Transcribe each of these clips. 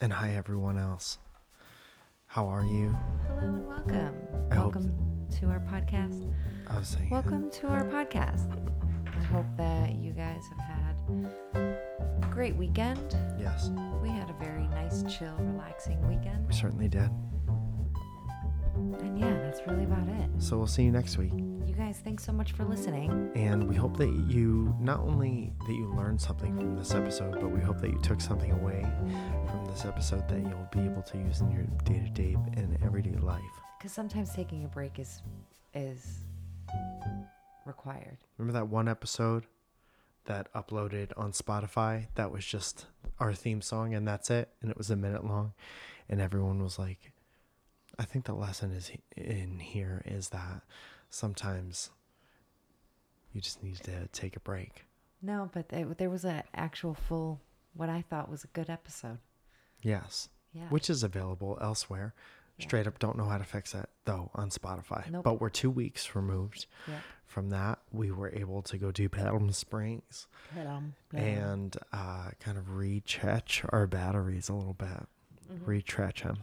And hi, everyone else. How are you? Hello and welcome. I hope welcome to our podcast. I was saying, uh, Welcome to our podcast. I hope that you guys have had a great weekend. yes, We had a very nice, chill, relaxing weekend. we certainly did. And yeah, that's really about it. So we'll see you next week. You guys, thanks so much for listening. And we hope that you not only that you learned something from this episode, but we hope that you took something away from this episode that you'll be able to use in your day-to-day and everyday life. Because sometimes taking a break is is required. Remember that one episode that uploaded on Spotify that was just our theme song and that's it and it was a minute long and everyone was like I think the lesson is in here is that sometimes you just need to take a break. No, but there, there was an actual full, what I thought was a good episode. Yes. Yeah. Which is available elsewhere. Yeah. Straight up don't know how to fix it though on Spotify. Nope. But we're 2 weeks removed Yeah. from that. We were able to go do Palm Springs. and uh, kind of retretch our batteries a little bit, retretch them.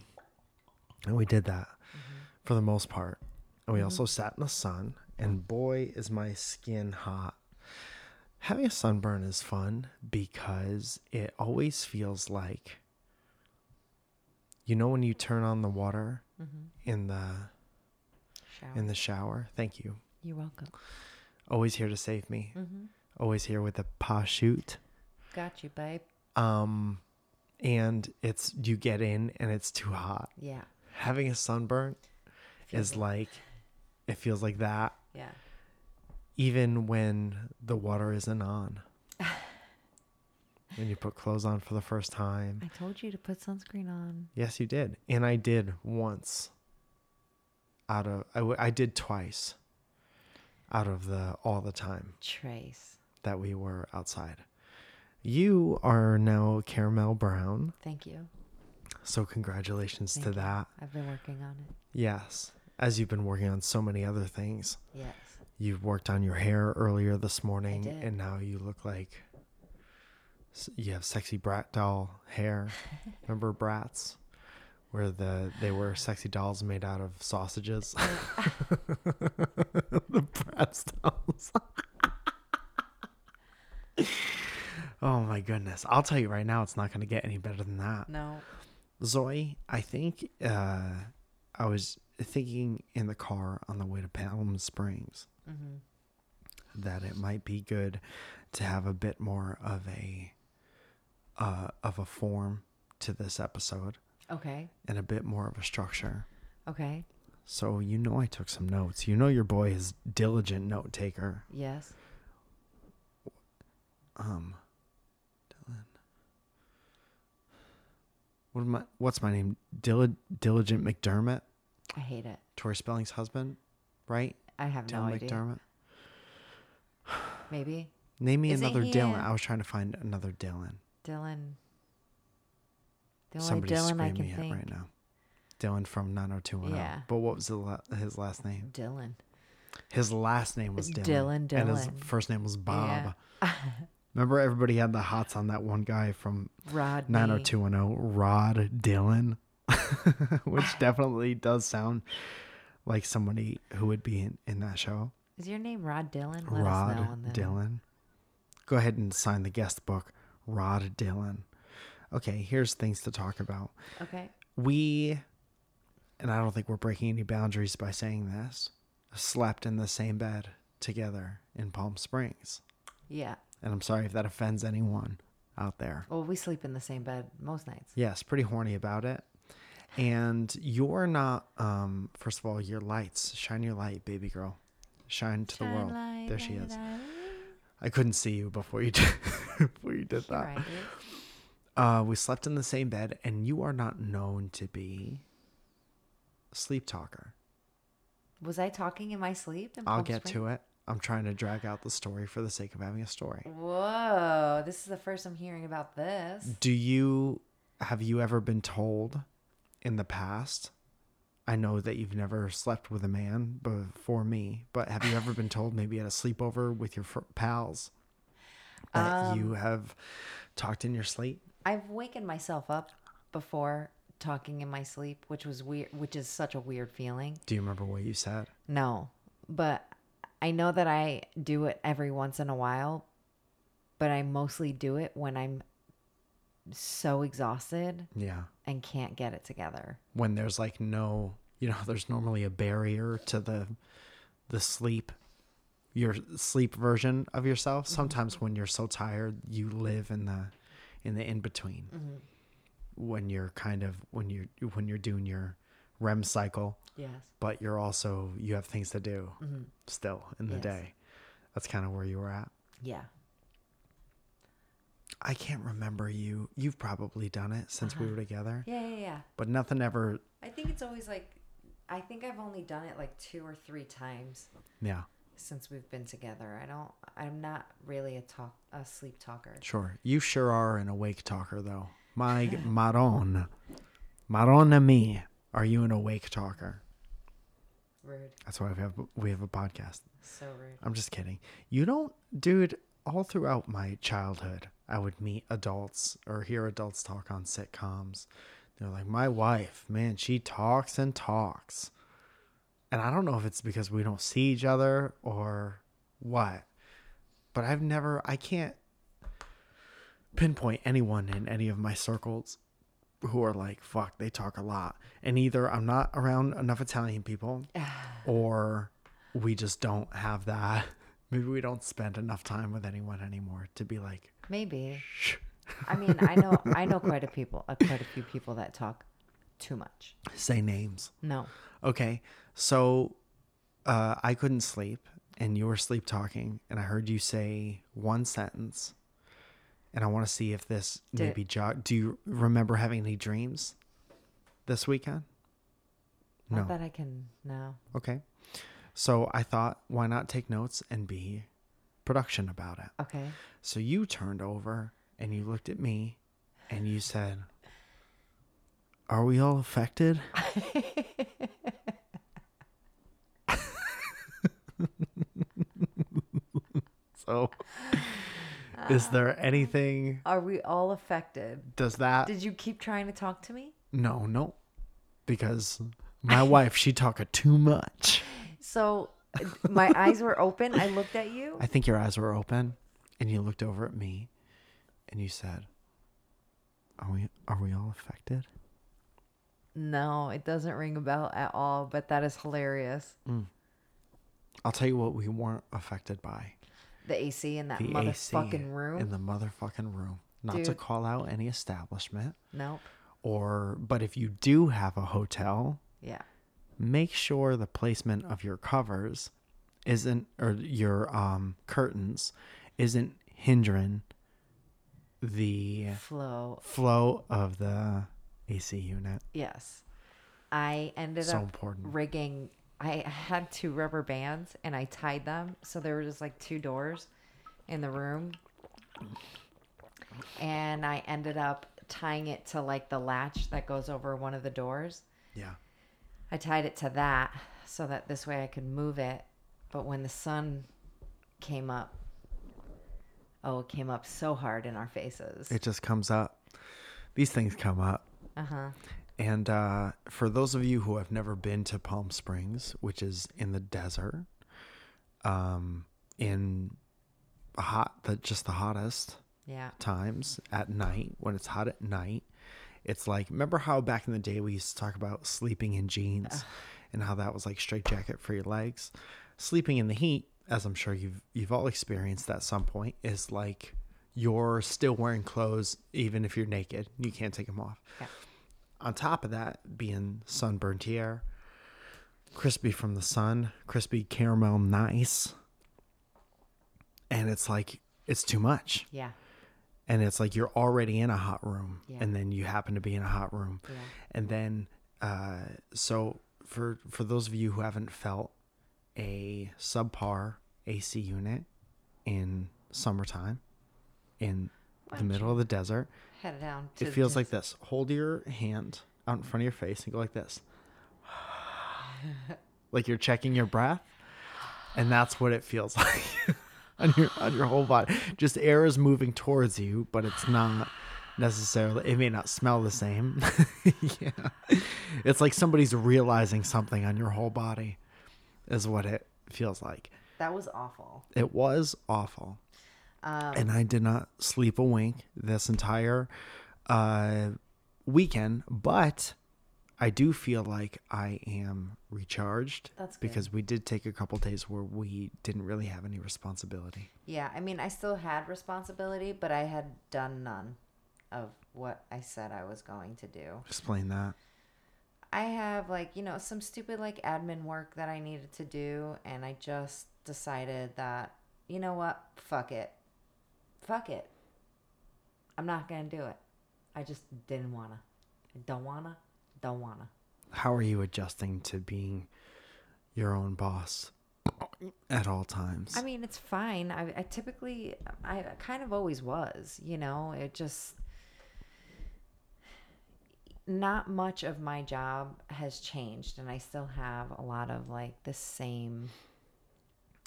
And we did that for the most part. And we also sat in the sun, and boy, is my skin hot. Having a sunburn is fun because it always feels like, you know, when you turn on the water in the Shower. in the shower. Thank you. You're welcome. Always here to save me. Mm-hmm. Always here with pa shoot. Got you, babe. um and it's you get in and it's too hot Yeah. having a sunburn is it. like it feels like that Yeah. even when the water isn't on when you put clothes on for the first time I told you to put sunscreen on. yes you did and i did once out of I, w- I did twice out of the all the time Trace. that we were outside you are now caramel brown Thank you. so congratulations Thank to you. that I've been working on it. Yes. As you've been working on so many other things. Yes. You've worked on your hair earlier this morning and now you look like you have sexy brat doll hair. Remember brats? Where the they were sexy dolls made out of sausages. the bratz dolls. oh my goodness. I'll tell you right now it's not going to get any better than that. No. Zoe, I think uh, I was thinking in the car on the way to Palm Springs Mm-hmm. that it might be good to have a bit more of a uh, of a form to this episode Okay. and a bit more of a structure. Okay. So you know I took some notes. You know your boy is diligent note taker. Yes. Um, Dylan. What am I, what's my name? Dil- diligent McDermott, I hate it. Tori Spelling's husband, right? I have no Dylan idea. McDermott. Maybe Name me Isn't another he Dylan. I was trying to find another Dylan. Dylan. The only Somebody's Dylan I screaming can at think. right now. Dylan from 90210. Yeah. But what was the la- his last name? Dylan. His last name was Dylan. Dylan, And his Dylan. first name was Bob. Yeah. Remember everybody had the hots on that one guy from Rodney. 90210, Rod Dylan, which definitely does sound like somebody who would be in, in that show. Is your name Rod Dylan? Let us know Rod on the- Dylan. Go ahead and sign the guest book, Rod Dylan. Okay, here's things to talk about. Okay. We, and I don't think we're breaking any boundaries by saying this, slept in the same bed together in Palm Springs. Yeah. And I'm sorry if that offends anyone out there. Well, we sleep in the same bed most nights. Yes, pretty horny about it. And you're not, um, first of all, your lights. Shine your light, baby girl. Shine to the world. light, there she is. light. I couldn't see you before you did, before you did that. Did. Uh, we slept in the same bed, and you are not known to be a sleep talker. Was I talking in my sleep? in I'll get Springs? to it. I'm trying to drag out the story for the sake of having a story. Whoa, this is the first I'm hearing about this. Do you have you ever been told in the past? I know that you've never slept with a man before me, but have you ever been told maybe at a sleepover with your pals that Um, you have talked in your sleep? I've wakened myself up before talking in my sleep, which was weird, which is such a weird feeling. Do you remember what you said? No, but I know that I do it every once in a while, but I mostly do it when I'm so exhausted Yeah. And can't get it together. When there's like no, you know, there's normally a barrier to the the sleep your sleep version of yourself. Mm-hmm. Sometimes when you're so tired, you live in the in the in between. Mm-hmm. When you're kind of when you when you're doing your REM cycle, Yes. but you're also you have things to do mm-hmm. still in the Yes. day. That's kind of where you were at. Yeah. I can't remember you. You've probably done it since we uh-huh. were together, Yeah, yeah, yeah. but nothing ever. I think it's always like, I think I've only done it like two or three times Yeah, since we've been together. I don't, I'm not really a talk, a sleep talker. sure. You sure are an awake talker, though. My Maron, Maron me. Are you an awake talker? Rude. That's why we have we have a podcast. So rude. I'm just kidding. You don't, dude. All throughout my childhood, I would meet adults or hear adults talk on sitcoms. They're like, my wife, man, she talks and talks. And I don't know if it's because we don't see each other or what, but I've never, I can't pinpoint anyone in any of my circles who are like, fuck, they talk a lot. And either I'm not around enough Italian people or we just don't have that. Maybe we don't spend enough time with anyone anymore to be like, Maybe. I mean, I know, I know quite a people, uh, quite a few people that talk too much. say names. No. Okay. So uh, I couldn't sleep and you were sleep talking and I heard you say one sentence and I want to see if this Did- maybe jog. Do you remember having any dreams this weekend? Not No. that I can. No. Okay. So I thought, why not take notes and be production about it? Okay. So you turned over and you looked at me and you said, Are we all affected? so, is there anything? Are we all affected? Does that? Did you keep trying to talk to me? no, no. Because my wife, she talk too much. So uh, my eyes were open. I looked at you. I think your eyes were open and you looked over at me and you said, Are we are we all affected? No, it doesn't ring a bell at all, but that is hilarious. Mm. I'll tell you what we weren't affected by. The AC in that The motherfucking AC room. In the motherfucking room. Not to call out any establishment nope. or but if you do have a hotel, Yeah. Make sure the placement of your covers isn't or your um curtains isn't hindering the Flow. flow of the AC unit. Yes. I ended So up important. rigging. I had two rubber bands and I tied them so there were just like two doors in the room. And I ended up tying it to like the latch that goes over one of the doors. Yeah. I tied it to that so that this way I could move it. But when the sun came up, oh, it came up so hard in our faces. It just comes up. These things come up. Uh huh. And uh, for those of you who have never been to Palm Springs, which is in the desert, um, in hot, the just the hottest Yeah. times at night when it's hot at night, it's like remember how back in the day we used to talk about sleeping in jeans and how that was like straight jacket for your legs. Sleeping in the heat, as I'm sure you've you've all experienced at some point, is like you're still wearing clothes even if you're naked. You can't take them off Yeah. on top of that being sunburnt here crispy from the sun crispy caramel nice and it's like it's too much Yeah. And it's like you're already in a hot room Yeah. and then you happen to be in a hot room Yeah. and then uh so for for those of you who haven't felt a subpar ac unit in summertime in the middle of the desert Head down. To it feels like this. Hold your hand out in front of your face and go like this. like you're checking your breath. And that's what it feels like on your on your whole body. Just air is moving towards you, but it's not necessarily. It may not smell the same. yeah. It's like somebody's realizing something on your whole body, is what it feels like. That was awful. It was awful. Um, and I did not sleep a wink this entire uh, weekend, but I do feel like I am recharged. That's good. because we did take a couple days where we didn't really have any responsibility. Yeah, I mean, I still had responsibility, but I had done none of what I said I was going to do. Explain that. I have like, you know, some stupid like admin work that I needed to do and I just decided that, you know what? Fuck it. Fuck it. I'm not going to do it. I just didn't want to. I don't want to. Don't want to. How are you adjusting to being your own boss at all times? I mean, it's fine. I, I typically, I kind of always was, you know, it just, not much of my job has changed. And I still have a lot of like the same,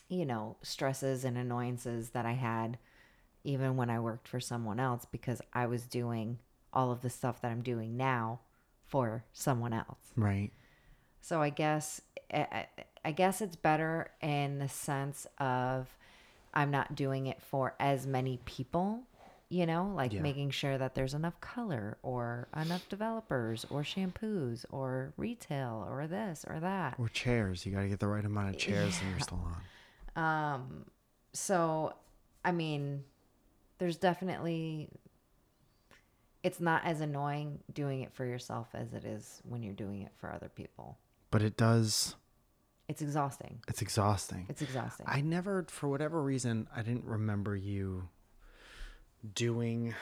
you know, stresses and annoyances that I had even when I worked for someone else because I was doing all of the stuff that I'm doing now for someone else. right. So I guess I, I guess it's better in the sense of I'm not doing it for as many people, you know, like Yeah. making sure that there's enough color or enough developers or shampoos or retail or this or that. Or chairs. You got to get the right amount of chairs in your salon. Um so I mean there's definitely it's not as annoying doing it for yourself as it is when you're doing it for other people. But it does, It's exhausting. it's exhausting. It's exhausting. I never, for whatever reason, I didn't remember you doing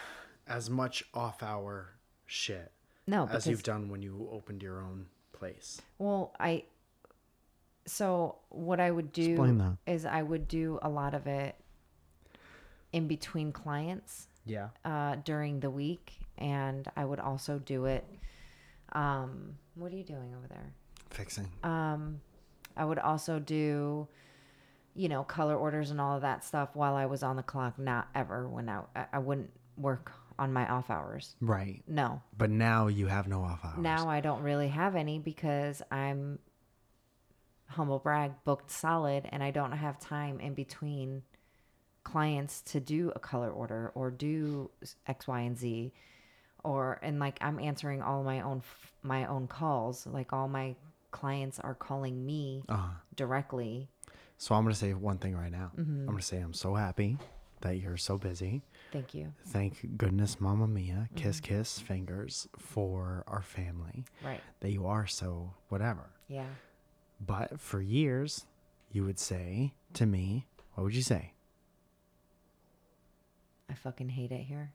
as much off hour shit no, as you've done when you opened your own place. Well, I so what I would do is I would do a lot of it in between clients Yeah. uh, during the week, and I would also do it. Um, what are you doing over there? Fixing. Um, I would also do, you know, color orders and all of that stuff while I was on the clock. Not ever when I I- I wouldn't work on my off hours. Right. No, But now you have no off hours. Now I don't really have any because I'm humble brag booked solid and I don't have time in between clients to do a color order or do X, Y, and Z. Or and like I'm answering all my own f- my own calls. Like all my clients are calling me Uh, directly. so I'm to say one thing right now. Mm-hmm. I'm to say I'm so happy that you're so busy. Thank you. Thank goodness, Mama Mia, kiss, Mm-hmm. kiss, fingers for our family Right. that you are so whatever. Yeah. But for years, you would say to me, what would you say? I fucking hate it here.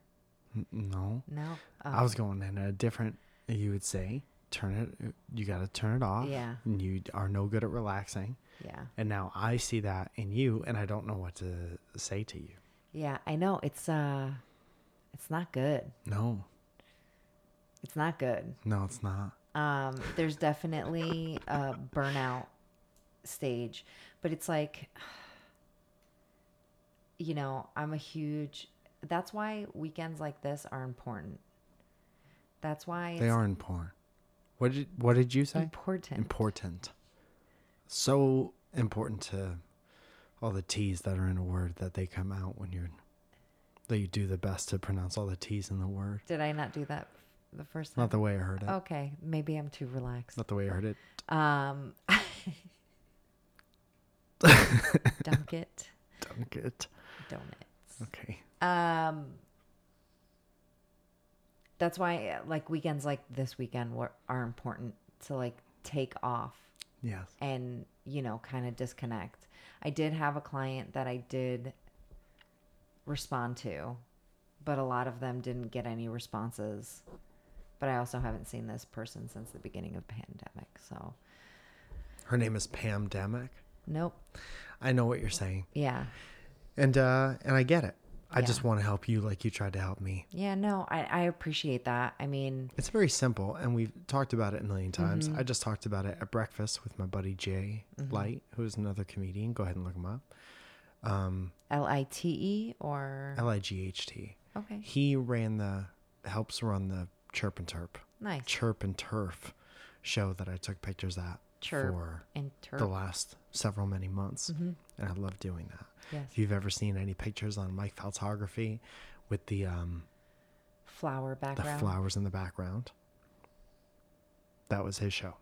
No. No. I was going in a different, you would say, turn it, you got to turn it off. Yeah. And you are no good at relaxing. Yeah. And now I see that in you and I don't know what to say to you. Yeah. I know. It's uh, it's not good. No, It's not good. no, it's not. Um, there's definitely a burnout stage, but it's like, you know, I'm a huge. That's why weekends like this are important. That's why They are important. What did, what did you say? important. important. So important to all the T's that are in a word that they come out when you're that you do the best to pronounce all the T's in the word. Did I not do that the first time? Not the way I heard it. Okay, maybe I'm too relaxed. Not the way I heard it. Um, dunk it, Dunk it. donuts. Okay. Um, that's why like weekends like this weekend were, are important to like take off Yes. and you know kind of disconnect. I did have a client that I did respond to, but a lot of them didn't get any responses. But I also haven't seen this person since the beginning of pandemic. So, Her name is Pam Demick. nope. I know what you're saying. Yeah. And uh and I get it. I Yeah. just want to help you like you tried to help me. Yeah, no, I, I appreciate that. I mean, It's very simple, and we've talked about it a million times. I just talked about it at breakfast with my buddy Jay Light, who's another comedian. Go ahead and look him up. Um, L I T E or L I G H T. okay. He ran the helps run the Chirp and Turp. Nice. Chirp and Turf show that I took pictures at Chirp for the last several many months. Mhm. And I love doing that. Yes. If you've ever seen any pictures on Mike Photography with the um Flower background, the flowers in the background, that was his show.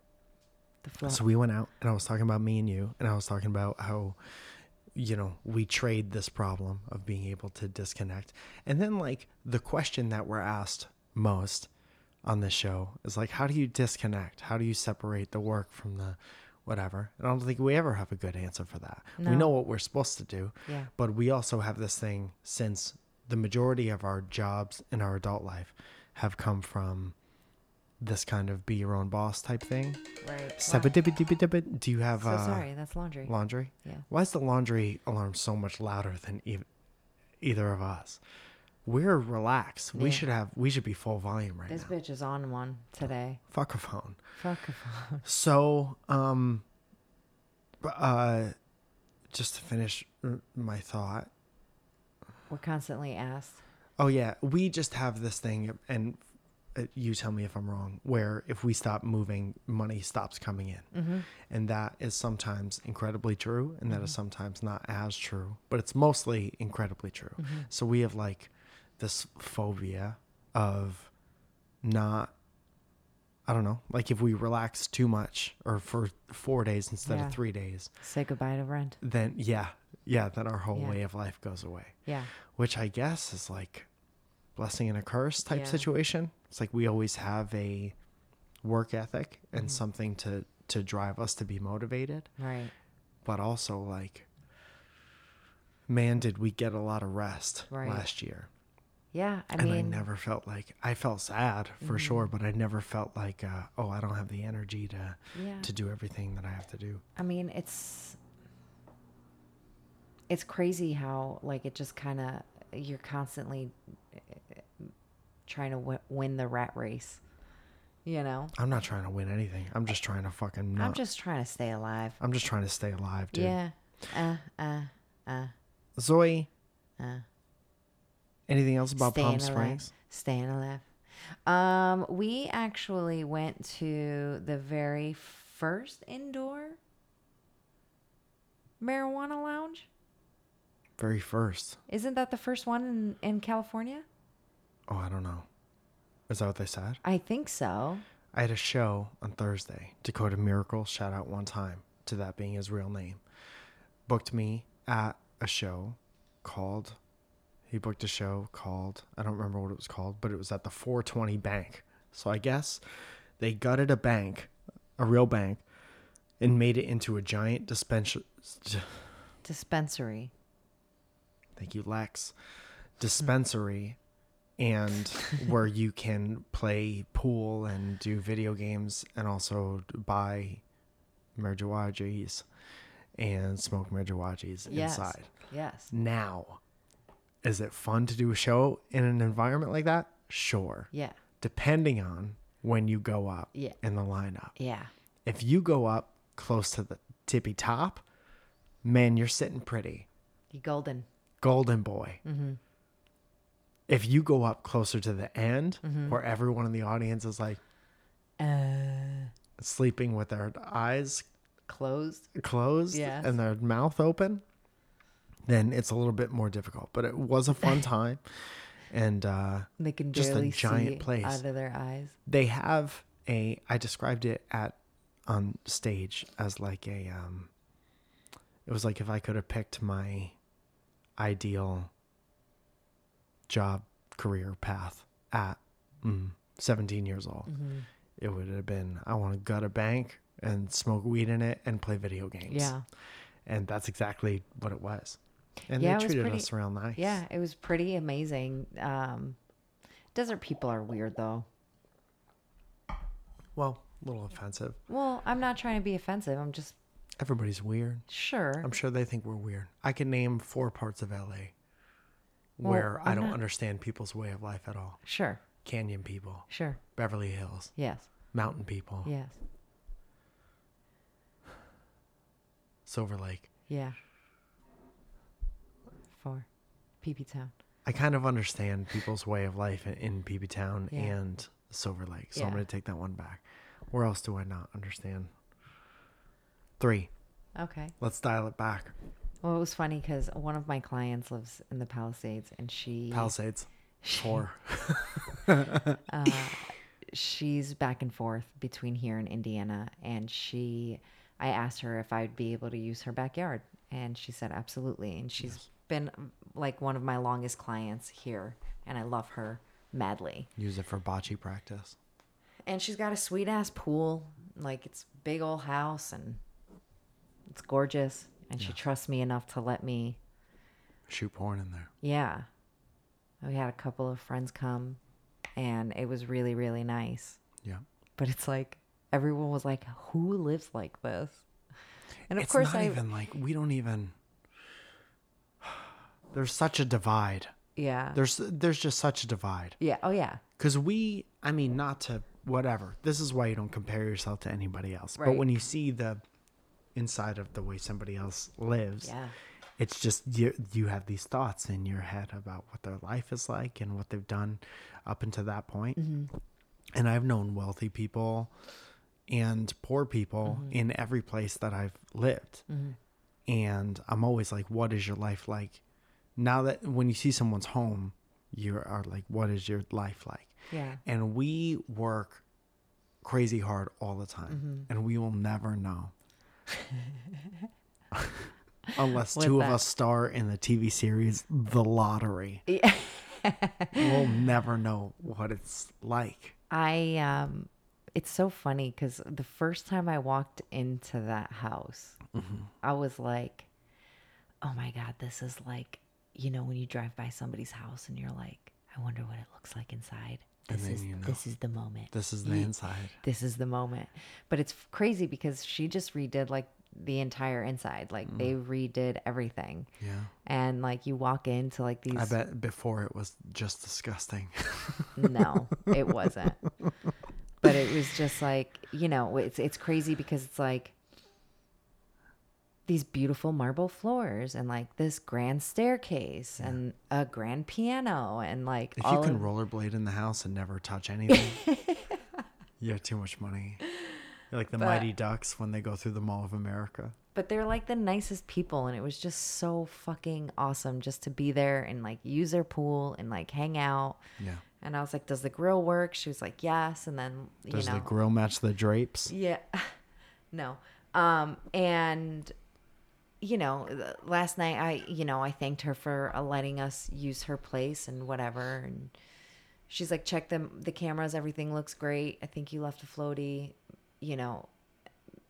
So we went out and I was talking about me and you and I was talking about how you know, we trade this problem of being able to disconnect. And then like the question that we're asked most on this show is like how do you disconnect? How do you separate the work from the whatever? And I don't think we ever have a good answer for that. We know what we're supposed to do, yeah. but we also have this thing since the majority of our jobs in our adult life have come from this kind of be your own boss type thing. Right. Do you have So uh, sorry, that's laundry. laundry? yeah. Why is the laundry alarm so much louder than ev- either of us? We're relaxed. We should have. We should be full volume right now. This now. bitch is on one today. Fuck a phone. Fuck. a phone. So, um, uh, just to finish my thought. We're constantly asked. Oh yeah, we just have this thing, and uh, you tell me if I'm wrong. Where if we stop moving, money stops coming in, Mm-hmm. and that is sometimes incredibly true, and that is sometimes not as true, but it's mostly incredibly true. Mm-hmm. So we have like this phobia of not. I don't know, like if we relax too much, or for four days instead Yeah. of three days, Say goodbye to rent. then yeah, yeah, then our whole Yeah. way of life goes away Yeah. which I guess is like blessing and a curse type Yeah. situation. It's like we always have a work ethic and Mhm. something to to drive us to be motivated, Right. but also like man did we get a lot of rest Right. last year. Yeah. I and mean, I never felt like I felt sad for Mhm. sure, but I never felt like uh, oh, I don't have the energy to yeah. to do everything that I have to do. I mean, it's it's crazy how like it just kind of you're constantly uh, trying to w- win the rat race. You know, I'm not trying to win anything. I'm just trying to fucking not. I'm just trying to stay alive. I'm just trying to stay alive, dude. Yeah. Uh. Uh. Uh. Zoe, Uh. Anything else about Palm alive. Springs? Staying alive. Um, we actually went to the very first indoor marijuana lounge. Very first. Isn't that the first one in, in California? Oh, I don't know. Is that what they said? I think so. I had a show on Thursday. Dakota Miracle, shout out one time to that being his real name, booked me at a show called. He booked a show called. I don't remember what it was called, but it was at the 420 Bank. So I guess they gutted a bank, a real bank, and made it into a giant dispensary. Dispensary. Thank you, Lex. Dispensary, and where you can play pool and do video games, and also buy marijuajis and smoke marijuajis Yes. inside. Yes. Now, is it fun to do a show in an environment like that? Sure. Yeah. Depending on when you go up Yeah. in the lineup. Yeah. If you go up close to the tippy top, man, you're sitting pretty. You golden. golden boy. Mm-hmm. If you go up closer to the end, where everyone in the audience is like Uh. sleeping with their eyes Closed. closed Yes. and their mouth open, then it's a little bit more difficult. But it was a fun time, and uh, They can Just a giant see place. out of their eyes. they have a. I described it at on stage as like a. Um, it was like if I could have picked my ideal job career path at mm, 17 years old. Mm-hmm. It would have been I want to gut a bank and smoke weed in it and play video games. Yeah. And that's exactly what it was. And Yeah, they treated pretty- us real nice. Yeah, it was pretty amazing. Um, desert people are weird though. Well, a little offensive. Well, I'm not trying to be offensive. I'm just Everybody's weird. sure. I'm sure they think we're weird. I can name four parts of LA where I I'm don't not- understand people's way of life at all. Sure. Canyon people, Sure. Beverly Hills, Yes. mountain people, Yes. Silver Lake. Yeah. Four. PP Town. I kind of understand people's way of life in, in PB Town Yeah. and Silver Lake, so I'm going to take that one back. Where else do I not understand? Three. Okay. Let's dial it back. Well, it was funny because one of my clients lives in the Palisades, and she Palisades. she- Four. uh, she's back and forth between here and Indiana, and she, I asked her if I'd be able to use her backyard, and she said absolutely. And she's been like one of my longest clients here, and I love her madly. Use it for bocce practice. And she's got a sweet ass pool, like it's big old house, and it's gorgeous. And she trusts me enough to let me Shoot porn in there. Yeah. We had a couple of friends come and it was really, really nice. Yeah. But it's like everyone was like, Who lives like this? And of it's course not I even like we don't even. There's such a divide. Yeah. There's there's just such a divide. yeah. Oh yeah. Because we, I mean, not to whatever. This is why you don't compare yourself to anybody else. Right. But when you see the inside of the way somebody else lives, Yeah. it's just you, you have these thoughts in your head about what their life is like and what they've done up until that point. Mm-hmm. And I've known wealthy people and poor people Mm-hmm. in every place that I've lived. And I'm always like, what is your life like? Now that when you see someone's home, you are like, what is your life like? Yeah. And we work crazy hard all the time, Mm-hmm. and we will never know. Unless With two that. of us star in the TV series The Lottery. Yeah. we'll never know what it's like. I um it's so funny because the first time I walked into that house, Mm-hmm. I was like, "Oh my god, this is like you know when you drive by somebody's house and you're like, I wonder what it looks like inside. And This then is you know. this is the moment. This is the Ye- inside. This is the moment." But it's crazy because she just redid like the entire inside. Like they Mm. redid everything, Yeah. and like you walk into like these. I bet before it was just disgusting. No, it wasn't. but it was just like, you know, it's it's crazy because it's like these beautiful marble floors and like this grand staircase and a grand piano and like If you can of- rollerblade in the house and never touch anything, you have too much money. You're like the But- Mighty Ducks when they go through the Mall of America. but they're like the nicest people and it was just so fucking awesome just to be there and like use their pool and like hang out. Yeah. And I was like, "Does the grill work?" She was like, "Yes." And then Does you know, the grill match the drapes? Yeah. no. Um and you know, last night I, you know, I thanked her for uh, letting us use her place and whatever and she's like check them the cameras everything looks great. I think you left a floaty, you know,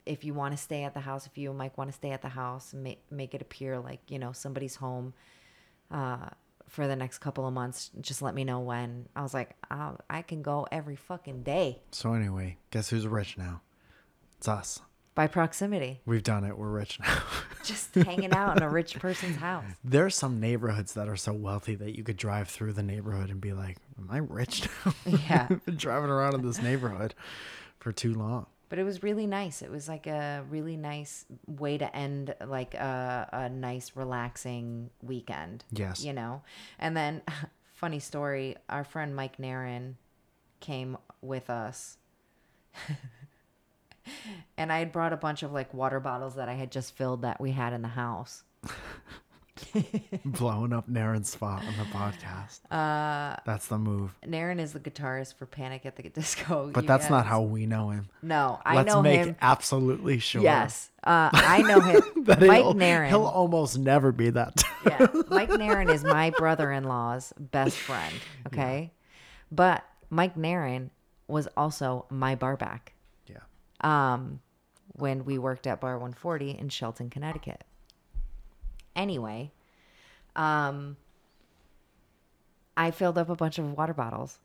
if you want to stay at the house, if you Mike want to stay at the house and make make it appear like, you know, somebody's home uh for the next couple of months, just let me know when. I was like, I'll, I can go every fucking day So anyway, guess who's rich now? It's us. By proximity. We've done it. We're rich now. just hanging out in a rich person's house. there are some neighborhoods that are so wealthy that you could drive through the neighborhood and be like, "Am I rich now?" Yeah. I've been driving around in this neighborhood for too long. But it was really nice. It was like a really nice way to end like a, a nice relaxing weekend. Yes. You know? And then funny story, our friend Mike Naran came with us. and I had brought a bunch of like water bottles that I had just filled that we had in the house. Blowing up Naran's spot on the podcast. Uh, that's the move. Naran is the guitarist for Panic at the Disco. But that's not how we know him. No, I Let's know make him. absolutely sure. Yes, uh, I know him. Mike he'll, Naran. he'll almost never be that. yeah, Mike Naran is my brother-in-law's best friend. Okay, but Mike Naran was also my barback yeah. Um, when we worked at Bar 140 in Shelton, Connecticut. Anyway, um, I filled up a bunch of water bottles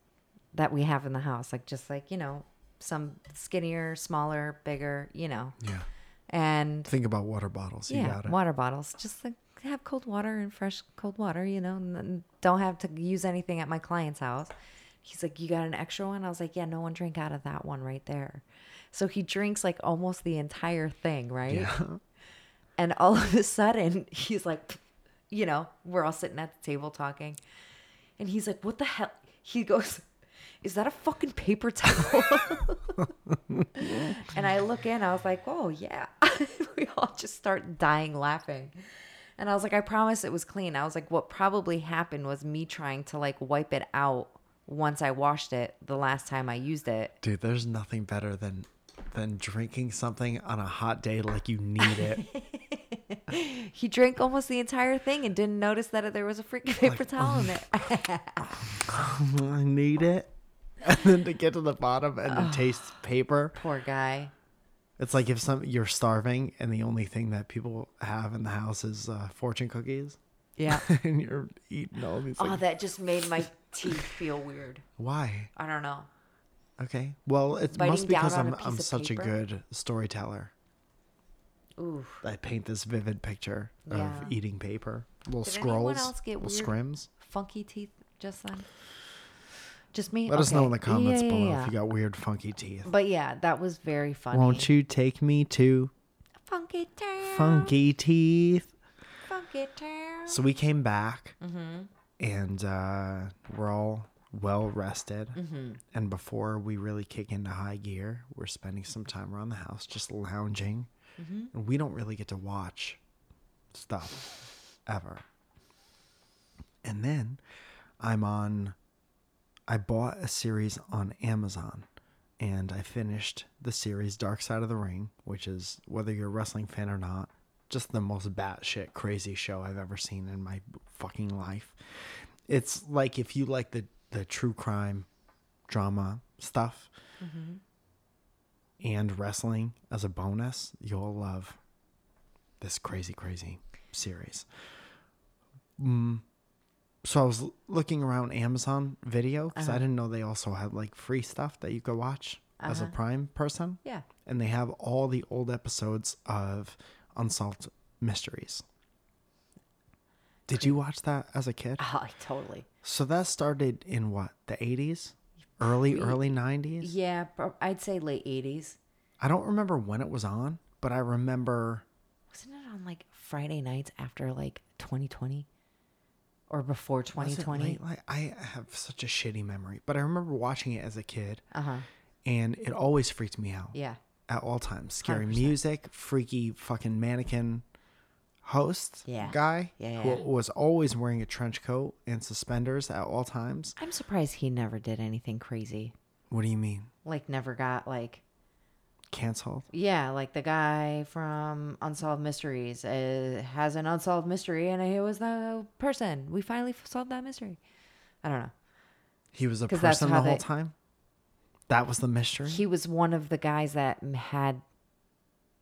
that we have in the house, like just like you know, some skinnier, smaller, bigger, you know, Yeah. and Think about water bottles. You yeah, got it. water bottles. Just like have cold water and fresh cold water, you know, and don't have to use anything at my client's house. He's like, You got an extra one? I was like, Yeah, no one drank out of that one right there. So he drinks like almost the entire thing, right? Yeah. And all of a sudden, he's like, You know, we're all sitting at the table talking. And he's like, what the hell? He goes, is that a fucking paper towel? and I look in, I was like, oh, yeah. we all just start dying laughing. And I was like, I promise it was clean. I was like, what probably happened was me trying to like wipe it out once I washed it the last time I used it. Dude, there's nothing better than than drinking something on a hot day like you need it. he drank almost the entire thing and didn't notice that there was a freaking paper like, towel in it. I need it. And then to get to the bottom and to taste paper. Poor guy. It's like if some you're starving and the only thing that people have in the house is uh, fortune cookies. Yeah. and you're eating all these. Oh, that just made my teeth feel weird. Why? I don't know. Okay. Well, it Biting must because I'm I'm such paper? a good storyteller. Ooh. I paint this vivid picture yeah. of eating paper. Little Did scrolls. else get little scrims. Funky teeth just then. Just me. Let okay. us know in the comments yeah, yeah, below if you got weird funky teeth. But yeah, that was very funny. Won't you take me to Funky Town? Funky teeth. Town. So we came back, mm-hmm. and uh, we're all well rested. Mm-hmm. And before we really kick into high gear, we're spending some time around the house just lounging. Mm-hmm. And we don't really get to watch stuff ever. And then I'm on, I bought a series on Amazon and I finished the series Dark Side of the Ring, which is, whether you're a wrestling fan or not, just the most batshit crazy show I've ever seen in my fucking life. It's like if you like the the true crime drama stuff mm-hmm. and wrestling as a bonus, you'll love this crazy, crazy series. Mm. So I was looking around Amazon Video because uh-huh. I didn't know they also had like free stuff that you could watch uh-huh. as a uh-huh. Prime person. Yeah. And they have all the old episodes of Unsolved Mysteries. Did you watch that as a kid? Oh, totally. So that started in what the 80s, early early 90s. Yeah, I'd say late 80s. I don't remember when it was on, but I remember. Wasn't it on like Friday nights after like 2020? Or before 2020? Like I have such a shitty memory, but I remember watching it as a kid. Uh huh. And it always freaked me out. Yeah. At all times, scary 100%. music, freaky fucking mannequin host yeah. guy yeah, who was always wearing a trench coat and suspenders at all times. I'm surprised he never did anything crazy. What do you mean? Like never got like canceled? Yeah, like the guy from Unsolved Mysteries uh, has an unsolved mystery, and it was the person. We finally solved that mystery. I don't know. He was a person the whole time. That was the mystery. He was one of the guys that had.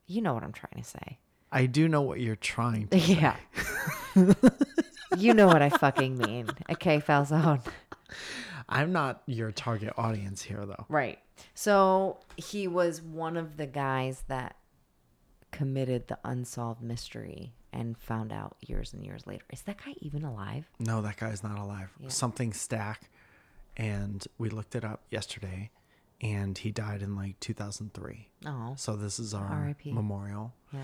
You know what I'm trying to say. I do know what you're trying to Yeah. you know what I fucking mean. Okay, Falzone. I'm not your target audience here though. Right. So he was one of the guys that committed the unsolved mystery and found out years and years later. Is that guy even alive? No, that guy's not alive. Yeah. Something stack and we looked it up yesterday and he died in like 2003. Oh. So this is our R.I.P. memorial. Yeah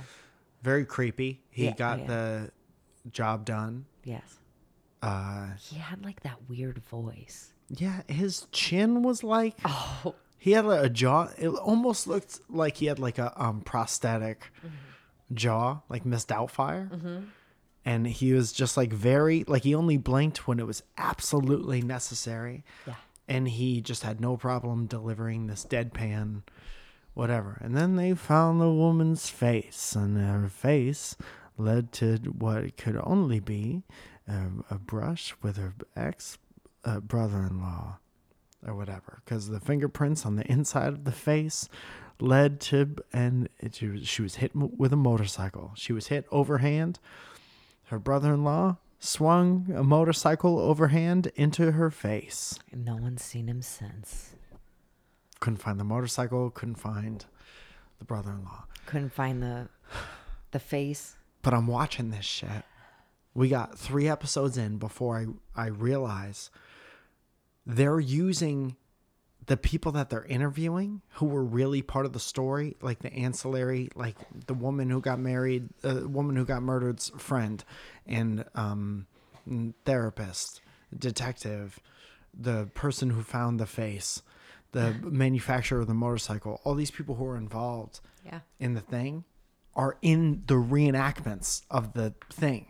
very creepy. He yeah, got yeah. the job done. Yes. Uh, he had like that weird voice. Yeah, his chin was like. Oh. He had a jaw. It almost looked like he had like a um prosthetic mm-hmm. jaw, like Miss Doubtfire. Mm-hmm. And he was just like very like he only blinked when it was absolutely necessary. Yeah. And he just had no problem delivering this deadpan whatever. And then they found the woman's face, and her face led to what could only be a, a brush with her ex uh, brother in law or whatever. Because the fingerprints on the inside of the face led to, and it, she, was, she was hit with a motorcycle. She was hit overhand. Her brother in law swung a motorcycle overhand into her face. No one's seen him since. Couldn't find the motorcycle. Couldn't find the brother-in-law. Couldn't find the the face. But I'm watching this shit. We got three episodes in before I I realize they're using the people that they're interviewing who were really part of the story, like the ancillary, like the woman who got married, the woman who got murdered's friend, and um, therapist, detective, the person who found the face, the manufacturer of the motorcycle, all these people who are involved Yeah. in the thing are in the reenactments of the thing.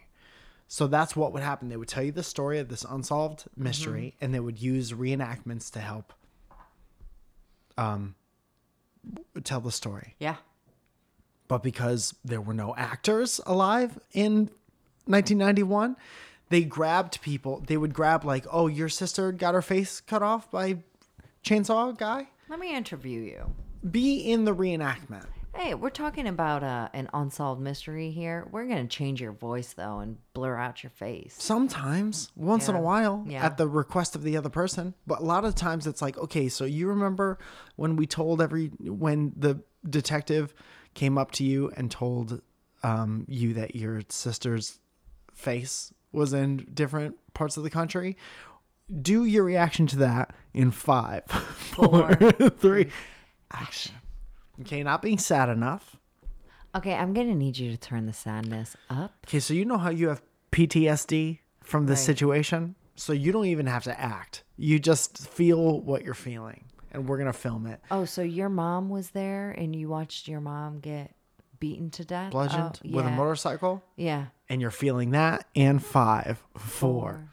So that's what would happen. They would tell you the story of this unsolved mystery and they would use reenactments to help um tell the story. Yeah. But because there were no actors alive in 1991, they grabbed people. They would grab like, "Oh, your sister got her face cut off by chainsaw guy." Let me interview you. Be in the reenactment. Hey, we're talking about uh, an unsolved mystery here. We're gonna change your voice though and blur out your face. Sometimes, once in a Yeah. while, Yeah. at the request of the other person. But a lot of times it's like, okay, so you remember when we told every, when the detective came up to you and told um, you that your sister's face was in different parts of the country? Do your reaction to that in five, four, three, action. Okay, not being sad enough. Okay, I'm gonna need you to turn the sadness up. Okay, so you know how you have PTSD from this Right. situation? So you don't even have to act. You just feel what you're feeling. And we're going to film it. Oh, so your mom was there and you watched your mom get beaten to death? Bludgeoned Oh, with a motorcycle. Yeah. And you're feeling that. And five, four.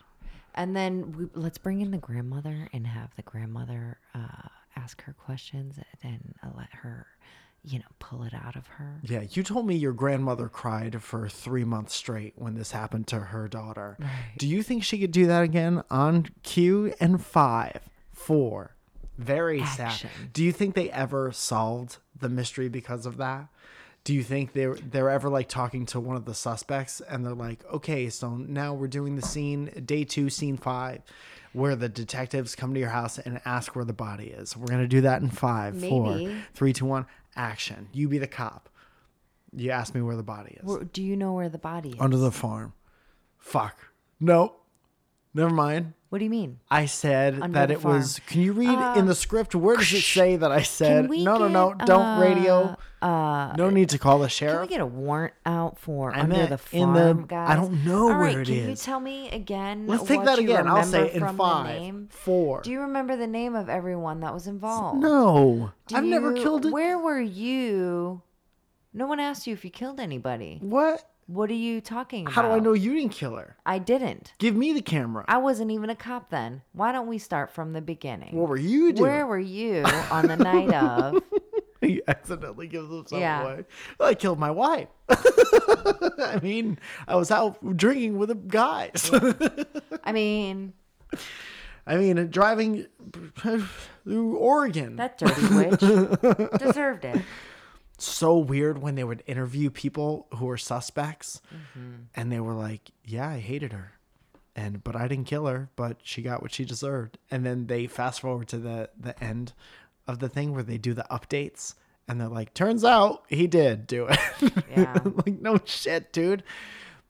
And then we, let's bring in the grandmother and have the grandmother uh, ask her questions and uh, let her, you know, pull it out of her. Yeah, you told me your grandmother cried for three months straight when this happened to her daughter. Do you think she could do that again on cue? And five, four, very Action. sad. Do you think they ever solved the mystery because of that? Do you think they're they're ever like talking to one of the suspects and they're like, okay, so now we're doing the scene day two, scene five, where the detectives come to your house and ask where the body is. We're gonna do that in five, four, Maybe. three, two, one, action. You be the cop. You ask me where the body is. Where, do you know where the body is? Under the farm. Fuck. No. Never mind. What do you mean? I said Under that the it was. farm. Can you read in the script? Where does it say that I said? We No, no, no. get, Don't radio. Uh, No need to call the sheriff. can sheriff. we get a warrant out for I under meant the in the- farm, guys? I don't know All right, where it can you is. tell me again? Let's take what that you again. I'll say remember in from the five, name? four. Do you remember the name of everyone that was involved? No, Do I've never you- killed it. Where were you? No one asked you if you killed anybody. What? What are you talking about? How do I know you didn't kill her? I didn't. Give me the camera. I wasn't even a cop then. Why don't we start from the beginning? what were you doing? Where were you on the night of? he accidentally gives himself Yeah. away. I killed my wife. I mean, I was out drinking with the guys. I mean, I mean, uh, driving through Oregon. that dirty witch deserved it. So weird when they would interview people who were suspects Mm-hmm. and they were like, "Yeah, I hated her." And but I didn't kill her, but she got what she deserved. And then they fast forward to the the end of the thing where they do the updates and they're like, "Turns out he did do it." Yeah. like no shit, dude.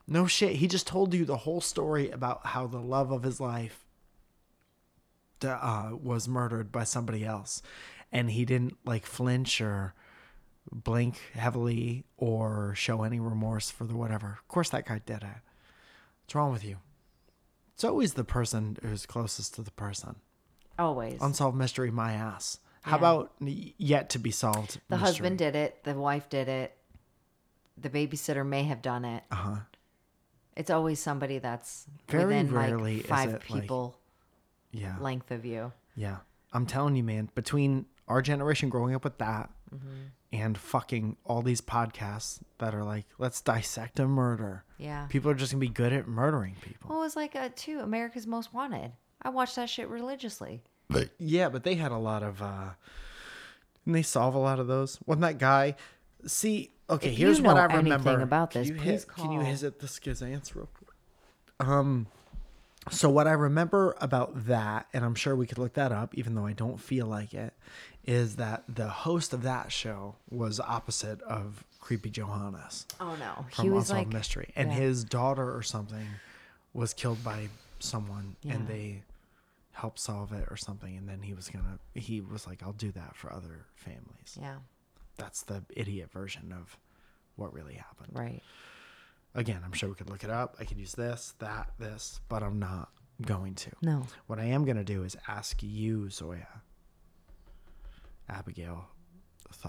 No shit. He just told you the whole story about how the love of his life uh, was murdered by somebody else, and he didn't like flinch or blink heavily or show any remorse for the whatever. Of course, that guy did it. What's wrong with you? It's always the person who's closest to the person. Always. Unsolved mystery, my ass. How Yeah. about yet to be solved? the husband did it. The wife did it. The babysitter may have done it. Uh huh. It's always somebody that's Very within rarely like is five it, like- people Yeah. length of you. Yeah. I'm telling you, man, between our generation growing up with that Mm-hmm. And fucking all these podcasts that are like, let's dissect a murder. Yeah. People are just going to be good at murdering people. Well, it was like uh, too America's Most Wanted. I watched that shit religiously. But Yeah, but they had a lot of, uh, and they solve a lot of those. Wasn't that guy? See, okay, If you here's what I remember. anything about Can this, you please hit, Can you call. hit the skizance real quick? Um, so what I remember about that, and I'm sure we could look that up, even though I don't feel like it, is that the host of that show was opposite of Creepy Johannes Oh no, from he was Unsolved like Mystery, and yeah. his daughter or something was killed by someone, Yeah. and they helped solve it or something, and then he was gonna, he was like, "I'll do that for other families." yeah, That's the idiot version of what really happened. right. Again, I'm sure we could look it up. I could use this, that, this, but I'm not going to. No. What I am going to do is ask you, Zoya, Abigail,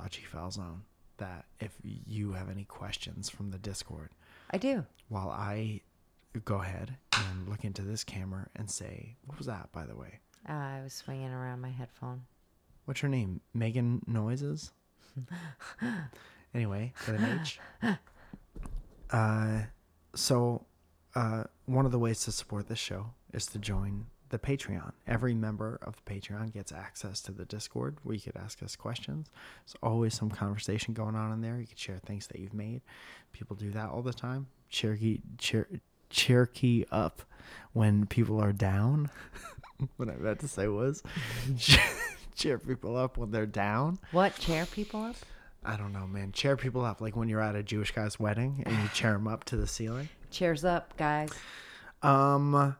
Chief Falzone, that if you have any questions from the Discord, I do. while I go ahead and look into this camera and say, what was that, by the way? Uh, I was swinging around my headphone. What's your name? Megan Noises? anyway, with an H. Uh, so, uh, one of the ways to support this show is to join the Patreon. Every member of the Patreon gets access to the Discord where you could ask us questions. There's always some conversation going on in there. You could share things that you've made. People do that all the time. Cherokee, cheer, Cherokee up when people are down. what I meant to say was cheer people up when they're down. What Cheer people up? I don't know, man. Cheer people up like when you're at a Jewish guy's wedding and you cheer them up to the ceiling. Cheers up, guys. Um,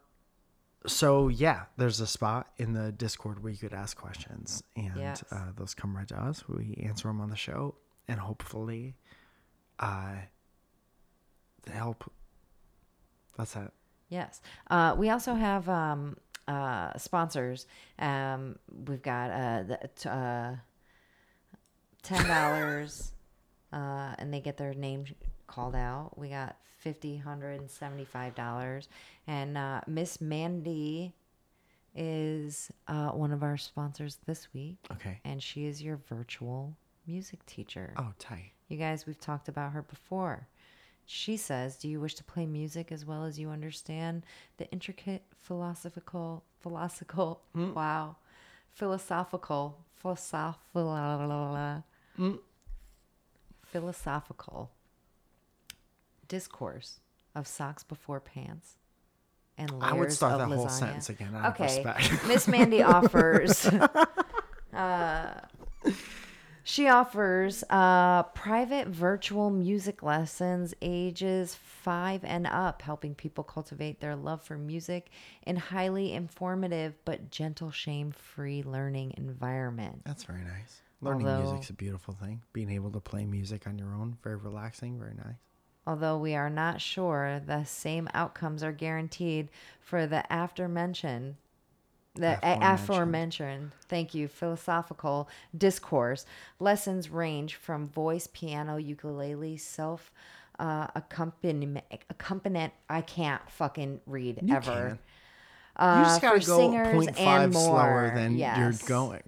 so yeah, there's a spot in the Discord where you could ask questions, and Yes. uh, those come right to us. We answer them on the show, and hopefully, uh, they help. That's it. Yes. Uh, we also have um, uh, sponsors. Um, we've got uh, the, uh, ten dollars, uh, and they get their name called out. We got fifty, hundred, and seventy-five dollars. And uh, Miss Mandy is uh, one of our sponsors this week, Okay. and she is your virtual music teacher. Oh, tight. You guys, we've talked about her before. She says, "Do you wish to play music as well as you understand the intricate philosophical, philosophical, wow, philosophical, philosophical, philosophical discourse of socks before pants and layers I would start that whole sentence again. Out Okay, respect. Miss Mandy offers. uh, she offers uh, private virtual music lessons ages five and up, helping people cultivate their love for music in highly informative but gentle, shame-free learning environment. That's very nice. Learning Although- music's a beautiful thing. Being able to play music on your own, very relaxing, very nice. Although we are not sure the same outcomes are guaranteed for the after mentioned the Aforementioned. aforementioned, thank you, philosophical discourse. Lessons range from voice, piano, ukulele, self uh, accompaniment, accompaniment. I can't fucking read You ever. Uh, You just gotta for go singers 0.5 and more. slower than yes. you're going.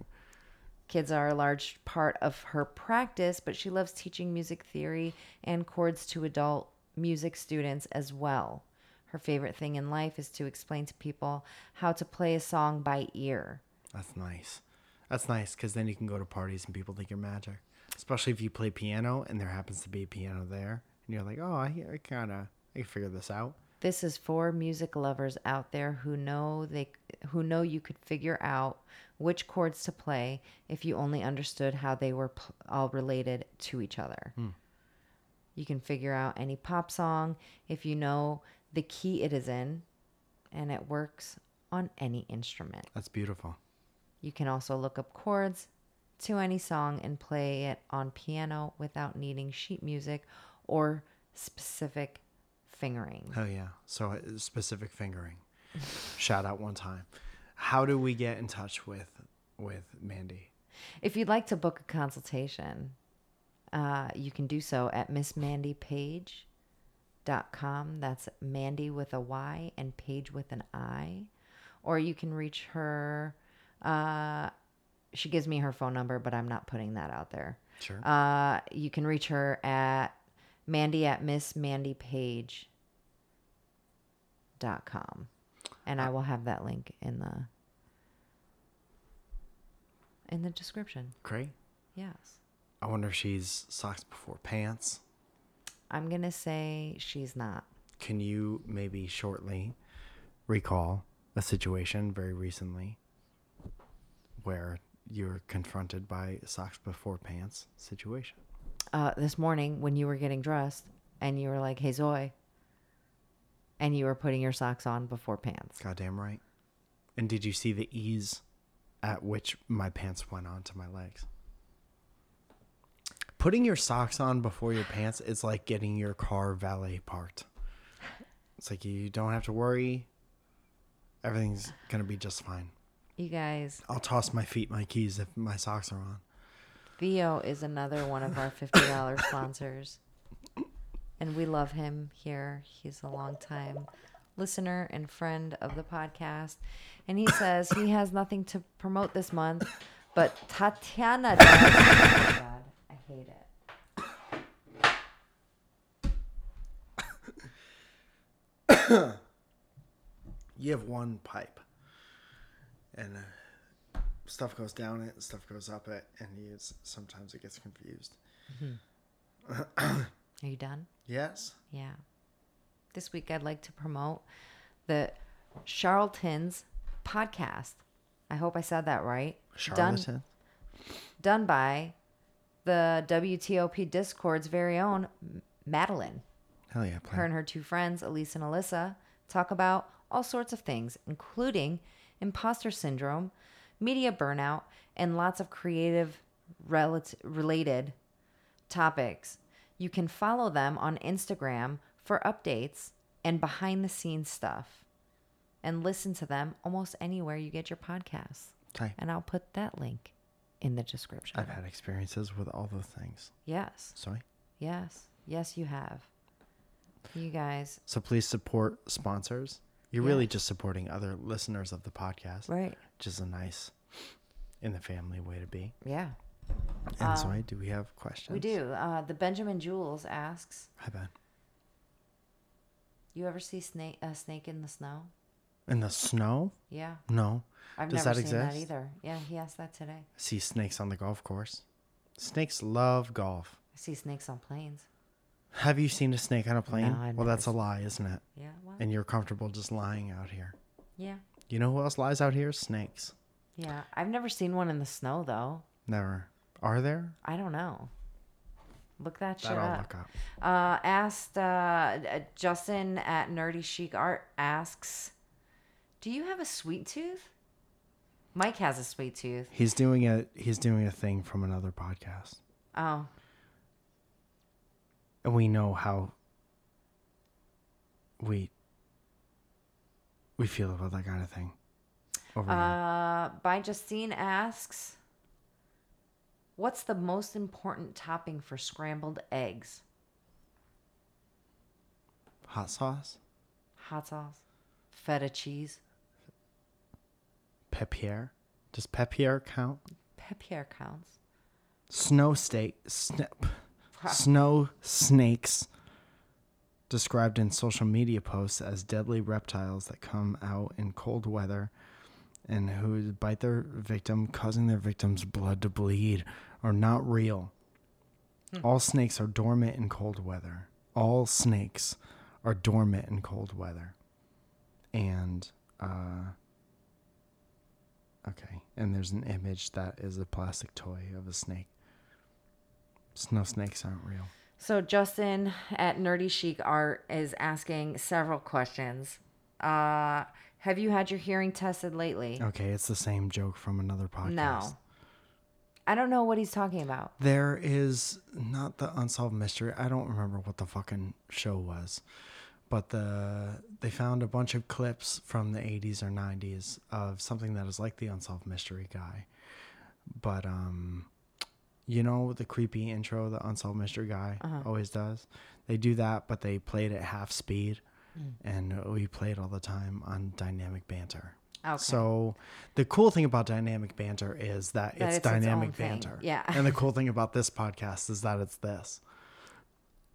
Kids are a large part of her practice, but she loves teaching music theory and chords to adult music students as well. Her favorite thing in life is to explain to people how to play a song by ear. That's nice. That's nice because then you can go to parties and people think you're magic. Especially if you play piano and there happens to be a piano there, and you're like, oh, I, I kind of I can figure this out. This is for music lovers out there who know they who know you could figure out which chords to play if you only understood how they were pl- all related to each other. Hmm. You can figure out any pop song if you know the key it is in and it works on any instrument. That's beautiful. You can also look up chords to any song and play it on piano without needing sheet music or specific fingering. Hell yeah. So uh, specific fingering. Shout out one time. How do we get in touch with with Mandy? If you'd like to book a consultation, uh, you can do so at missmandypaige.com. That's Mandy with a Y and Page with an I. Or you can reach her. Uh, she gives me her phone number, but I'm not putting that out there. Sure. Uh, you can reach her at Mandy at missmandypaige.com. And I uh, will have that link in the in the description. Great. Yes. I wonder if she's socks before pants. I'm going to say she's not. Can you maybe shortly recall a situation very recently where you're confronted by socks before pants situation? Uh, this morning when you were getting dressed and you were like, hey, Zoe, and you were putting your socks on before pants. Goddamn right. And did you see the ease at which my pants went onto my legs? Putting your socks on before your pants is like getting your car valet parked. It's like you don't have to worry Everything's gonna be just fine. You guys, I'll toss my feet my keys if my socks are on. Theo is another one of our $50 sponsors. And we love him here. He's a long time listener and friend of the podcast. And he says he has nothing to promote this month, but Tatiana does. Oh God, I hate it. You have one pipe, and uh, stuff goes down it, and stuff goes up it, and you sometimes it gets confused. Mm-hmm. Are you done? Yes. Yeah. This week, I'd like to promote the Charlatans podcast. I hope I said that right. Done, Charlatan. done by the WTOP Discord's very own Madeline. Hell yeah, play. Her and her two friends, Elise and Alyssa, talk about all sorts of things, including imposter syndrome, media burnout, and lots of creative relat- related topics. You can follow them on Instagram for updates and behind the scenes stuff. And listen to them almost anywhere you get your podcasts. Tight. And I'll put that link in the description. I've had experiences with all those things. yes. Sorry. Yes. Yes, you have. You guys. So please support sponsors. You're really just supporting other listeners of the podcast, Right. Which is a nice in the family way to be. Yeah. And sorry, do we have questions? We do. Uh, the Benjamin Jules asks, Hi, Ben. "You ever see snake a snake in the snow?" In the snow? Yeah, No. I've Does never that seen that exist? either. Yeah, he asked that today. I see snakes on the golf course. Snakes love golf. I see snakes on planes. Have you seen a snake on a plane? I've well, that's a lie, isn't it? Yeah. Well. And you're comfortable just lying out here. yeah. You know who else lies out here? Snakes. Yeah. I've never seen one in the snow though. Never. Are there? I don't know. Look that shit That I'll up. look up. Uh, asked uh, uh, Justin at Nerdy Chic Art asks, "Do you have a sweet tooth?" Mike has a sweet tooth. He's doing a he's doing a thing from another podcast. Oh, And we know how we we feel about that kind of thing. Over here. Uh, by Justine asks, "What's the most important topping for scrambled eggs? Hot sauce? Hot sauce, feta cheese, Pepier? Does Pepier count? pepper counts. Snow steak snip snow snakes described in social media posts as deadly reptiles that come out in cold weather and who bite their victim causing their victim's blood to bleed are not real. All snakes are dormant in cold weather. All snakes are dormant in cold weather. And uh okay. And there's an image that is a plastic toy of a snake. Snow snakes aren't real. So Justin at Nerdy Chic Art is asking several questions. Uh, have you had your hearing tested lately? Okay, it's the same joke from another podcast. No. I don't know what he's talking about. There is not the unsolved mystery. I don't remember what the fucking show was. But the they found a bunch of clips from the 80s or 90s of something that is like the unsolved mystery guy. But um you know the creepy intro the unsolved mystery guy uh-huh. always does. They do that but they played it at half speed mm. and we play it all the time on dynamic banter. Okay. So the cool thing about dynamic banter is that, That it's, it's its dynamic thing. banter. Yeah. And the cool thing about this podcast is that it's this.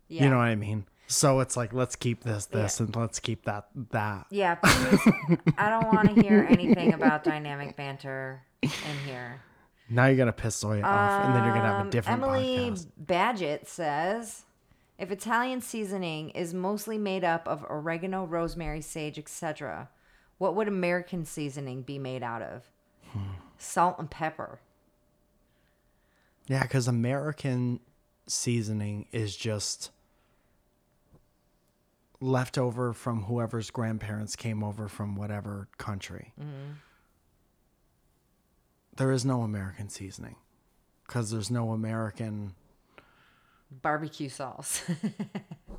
Yeah. You know what I mean? So it's like let's keep this this Yeah. and let's keep that that. Yeah, please. I don't want to hear anything about dynamic banter in here. Now you're gonna piss Zoya off and then you're gonna have a Um, different Emily podcast. Badgett says, if Italian seasoning is mostly made up of oregano, rosemary, sage, etc., what would American seasoning be made out of? Hmm. Salt and pepper. Yeah, because American seasoning is just leftover from whoever's grandparents came over from whatever country. Mm-hmm. There is no American seasoning because there's no American. Barbecue sauce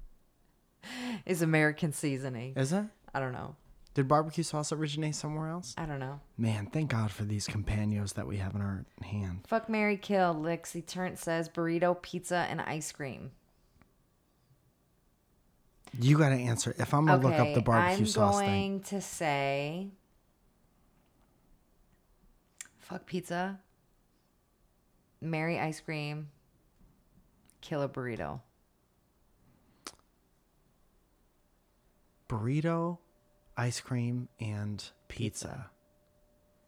is American seasoning. Is it? I don't know. Did barbecue sauce originate somewhere else? I don't know. Man, thank God for these companions that we have in our hand. Fuck Mary Kill. Lixie Turnt says burrito, pizza, and ice cream. You got to answer. If I'm gonna look up the barbecue sauce. thing. I'm going to say fuck pizza, Mary ice cream, kill a burrito. burrito, ice cream, and pizza.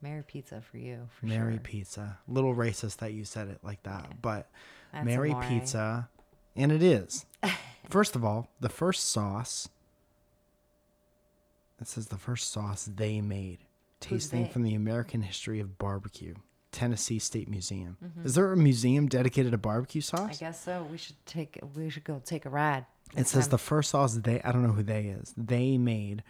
Mary pizza for you, for Mary sure. pizza. Little racist that you said it like that, but That's Mary amore. pizza, and it is. first of all, the first sauce. This is the first sauce they made, tasting from the American history of barbecue, Tennessee State Museum. Mm-hmm. Is there a museum dedicated to barbecue sauce? I guess so. We should take. We should go take a ride. It says the first sauce they I don't know who they is. They made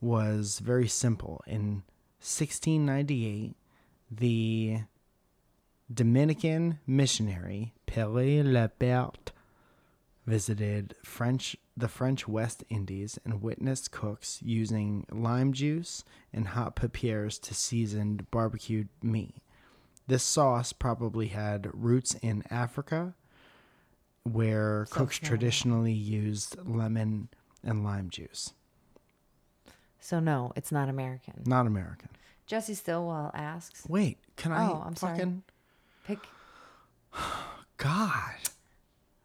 was very simple. In 1698, the Dominican missionary Pere Labat visited French the French West Indies and witnessed cooks using lime juice and hot peppers to season barbecued meat. This sauce probably had roots in Africa where cooks familiar. traditionally used lemon and lime juice. So no, it's not American. Not American. Jesse Stillwell asks, Wait, can I Oh, I'm sorry. fucking "Pick." God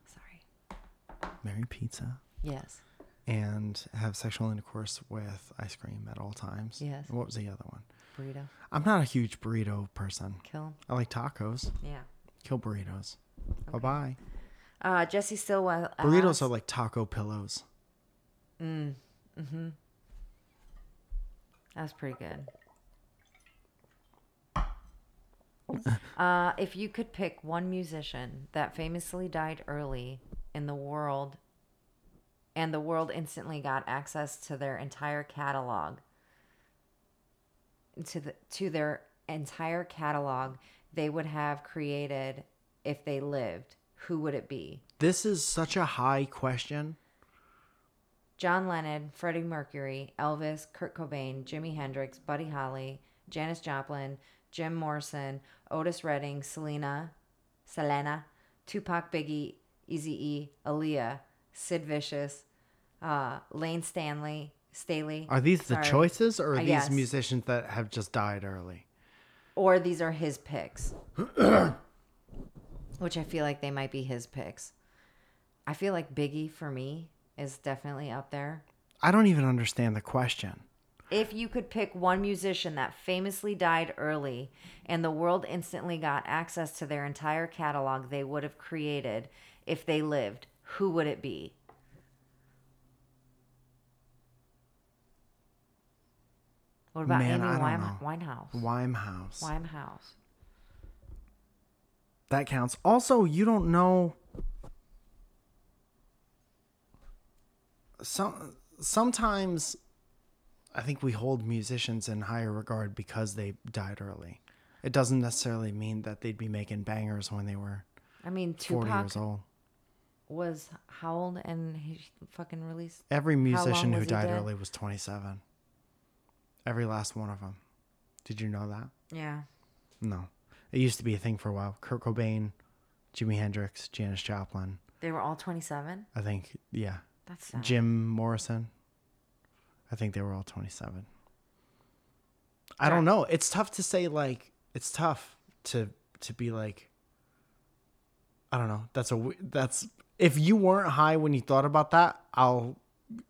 Sorry. marry pizza Yes. and have sexual intercourse with ice cream at all times? Yes. And what was the other one? Burrito. I'm not a huge burrito person. Kill. I like tacos. Yeah. Kill burritos. Bye bye. Uh, Jesse Stillwell. Burritos asks, are like taco pillows. Mm. Mhm. That's pretty good. Uh, if you could pick one musician that famously died early in the world and the world instantly got access to their entire catalog to the to their entire catalog they would have created if they lived, who would it be? This is such a high question. John Lennon, Freddie Mercury, Elvis, Kurt Cobain, Jimi Hendrix, Buddy Holly, Janis Joplin, Jim Morrison, Otis Redding, Selena, Selena, Tupac, Biggie, Eazy-E, Aaliyah, Sid Vicious, uh, Layne Stanley, Staley. Are these the choices or are Uh, these yes. musicians that have just died early? Or these are his picks. Which I feel like they might be his picks. I feel like Biggie for me is definitely up there. I don't even understand the question. If you could pick one musician that famously died early and the world instantly got access to their entire catalog they would have created if they lived, who would it be? What about Man, Amy I don't Wine- know. Winehouse? Winehouse. That counts. Also, you don't know. Some sometimes, I think we hold musicians in higher regard because they died early. It doesn't necessarily mean that they'd be making bangers when they were I mean, forty years old. Was how old and he fucking released? Every musician who died dead? early was twenty-seven. Every last one of them. Did you know that? Yeah. No. It used to be a thing for a while. Kurt Cobain, Jimi Hendrix, Janis Joplin. They were all 27? I think, yeah. That's sad. Jim Morrison. I think they were all 27. I don't know. It's tough to say like it's tough to to be like I don't know. That's a that's if you weren't high when you thought about that, I'll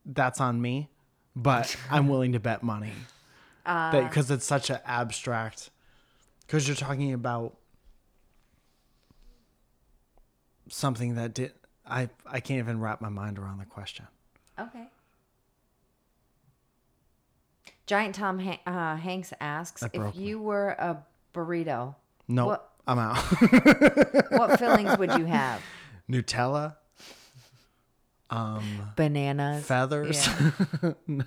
that's on me, but I'm willing to bet money. Uh, because it's such an abstract because you're talking about something that did I I can't even wrap my mind around the question. Okay. Giant Tom Han- uh, Hanks asks if me. you were a burrito, No, What- I'm out. what fillings would you have? Nutella, Bananas, feathers. Yeah, no.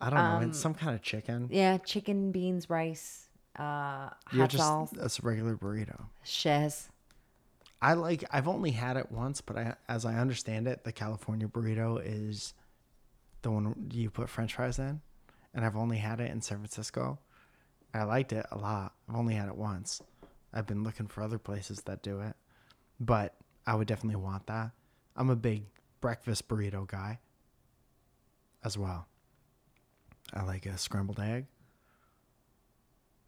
I don't know. It's some kind of chicken. yeah chicken, beans, rice, uh, You're hot just sauce, that's a regular burrito. shez. I like. I've only had it once, but I, as I understand it, the California burrito is the one you put French fries in, and I've only had it in San Francisco. I liked it a lot. I've only had it once. I've been looking for other places that do it, but I would definitely want that. I'm a big breakfast burrito guy as well. I like a scrambled egg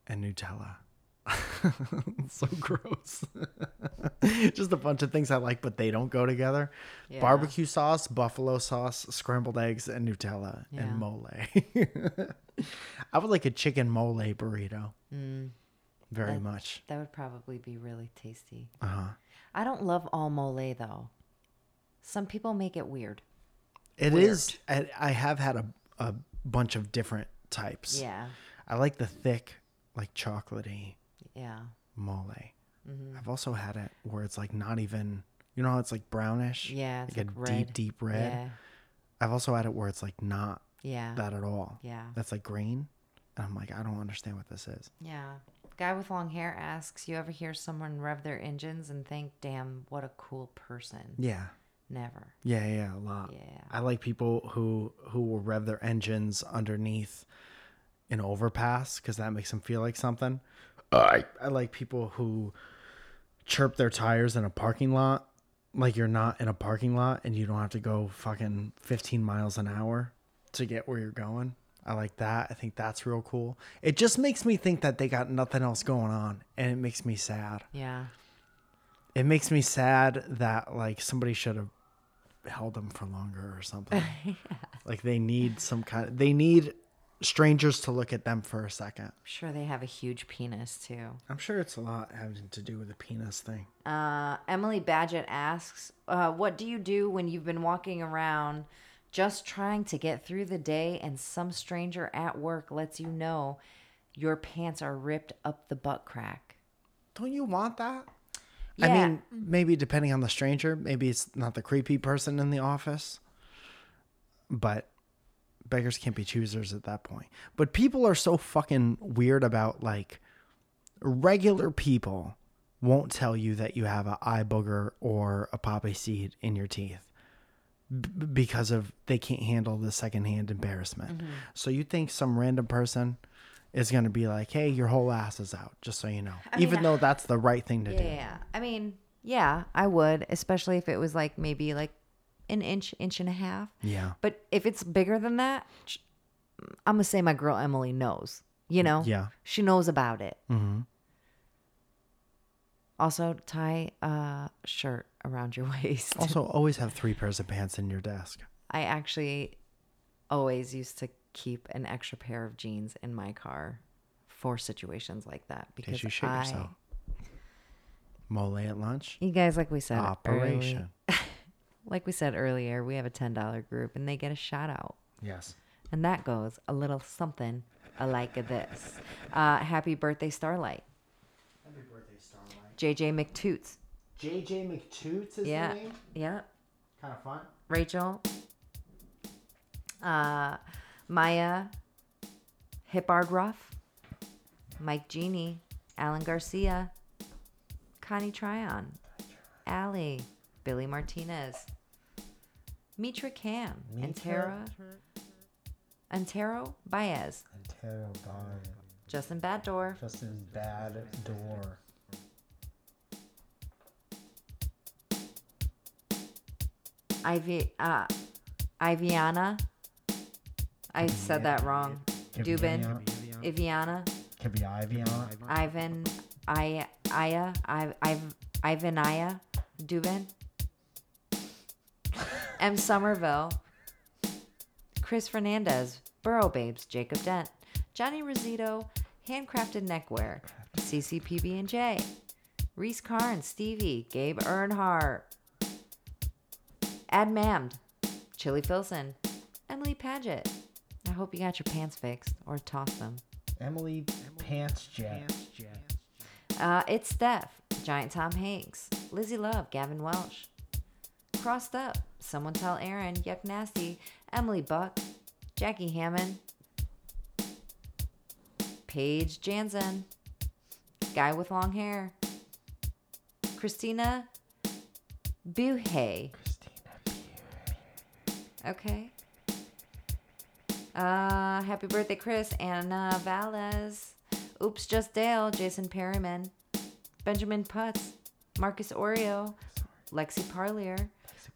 and Nutella. so gross. Just a bunch of things I like, but they don't go together. Yeah. Barbecue sauce, buffalo sauce, scrambled eggs, and Nutella Yeah. and mole. I would like a chicken mole burrito Mm, very That- much. that would probably be really tasty. Uh huh. I don't love all mole though. Some people make it weird. It Weird. is. I, I have had a, a bunch of different types. Yeah. I like the thick, like chocolatey Yeah. mole. hmm I've also had it where it's like not even, you know how it's like brownish? Yeah. It's like, like, a red. deep, deep red. Yeah. I've also had it where it's like not Yeah. that at all. yeah. That's like green. And I'm like, I don't understand what this is. Yeah. Guy with long hair asks, "You ever hear someone rev their engines and think, "Damn, what a cool person"?" Yeah. Never. Yeah, yeah, a lot. Yeah. I like people who who will rev their engines underneath an overpass because that makes them feel like something. I I like people who chirp their tires in a parking lot, like you're not in a parking lot and you don't have to go fucking 15 miles an hour to get where you're going. I like that. I think that's real cool. It just makes me think that they got nothing else going on, and it makes me sad. Yeah. It makes me sad that like somebody should have held them for longer or something. Like they need some kind of they need strangers to look at them for a second. I'm sure they have a huge penis too. I'm sure it's a lot having to do with the penis thing. Uh, Emily Badgett asks, uh, "What do you do when you've been walking around just trying to get through the day, and some stranger at work lets you know your pants are ripped up the butt crack?" Don't you want that? Yeah. I mean, maybe depending on the stranger, maybe it's not the creepy person in the office, but beggars can't be choosers at that point. But people are so fucking weird about like regular people won't tell you that you have an eye booger or a poppy seed in your teeth b- because of they can't handle the secondhand embarrassment. Mm-hmm. So you think some random person is going to be like, "Hey, your whole ass is out," just so you know. I mean, Even though that's the right thing to do. Yeah, I mean, yeah, I would, especially if it was like maybe like an inch, inch and a half. Yeah. But if it's bigger than that, I'm gonna say my girl Emily knows. You know, Yeah. she knows about it. hmm Also, tie a shirt around your waist. Also, always have three pairs of pants in your desk. I actually always used to keep an extra pair of jeans in my car for situations like that because case you shit I, yourself. Mole at lunch. you guys, like we said, Operation. early- like we said earlier, we have a ten dollar group and they get a shout out, Yes. and that goes a little something like this. Uh, happy birthday, Starlight. Happy birthday, Starlight. JJ McToots. JJ McToots is Yeah. the name. Yeah. Kind of fun. Rachel, uh, Maya, Hippard Ruff, Mike Genie, Alan Garcia, Connie Tryon, Allie, Billy Martinez, Mitra Cam, Antero, Antero Baez, Antero Bar. Justin Batdor, Justin Bad Door. Ivy, uh, Iviana. I said that wrong. Dubin, Iviana. Could be Ivy on. Ivan, I, Aya, I, I, Ivanaya, Dubin, M. Somerville, Chris Fernandez, Burrow Babes, Jacob Dent, Johnny Rosito, Handcrafted Neckwear, CCPB and J, Reese Carn, Stevie, Gabe Earnhardt, Ad Mammed, Chili Filson, Emily Paget. I hope you got your pants fixed or tossed them. Emily Pants Jet. Uh, it's Steph, Giant Tom Hanks, Lizzie Love, Gavin Welsh. Crossed up, someone tell Aaron, Yuck Nasty, Emily Buck, Jackie Hammond, Paige Jansen, Guy with Long Hair, Christina Buhay. Okay. Uh, happy birthday, Chris. Anna Valles. Oops, just Dale. Jason Perryman. Benjamin Putz. Marcus Oreo. Lexi Parlier.